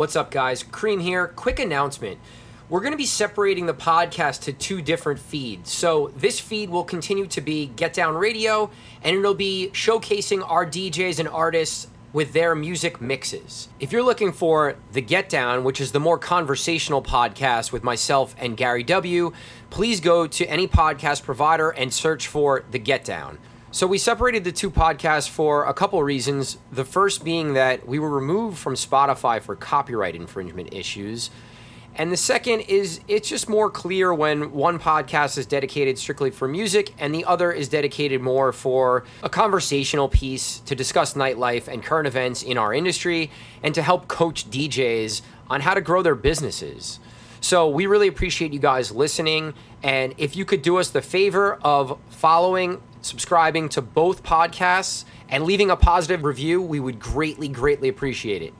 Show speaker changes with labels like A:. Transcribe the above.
A: What's up, guys? Cream here. Quick announcement. We're going to be separating the podcast to two different feeds. So, this feed will continue to be Get Down Radio, and it'll be showcasing our DJs and artists with their music mixes. If you're looking for The Get Down, which is the more conversational podcast with myself and Gary W., please go to any podcast provider and search for The Get Down. So we separated the two podcasts for a couple reasons. The first being that we were removed from Spotify for copyright infringement issues. And the second is it's just more clear when one podcast is dedicated strictly for music and the other is dedicated more for a conversational piece to discuss nightlife and current events in our industry and to help coach DJs on how to grow their businesses. So we really appreciate you guys listening. And if you could do us the favor of following, subscribing to both podcasts, and leaving a positive review, we would greatly, greatly appreciate it.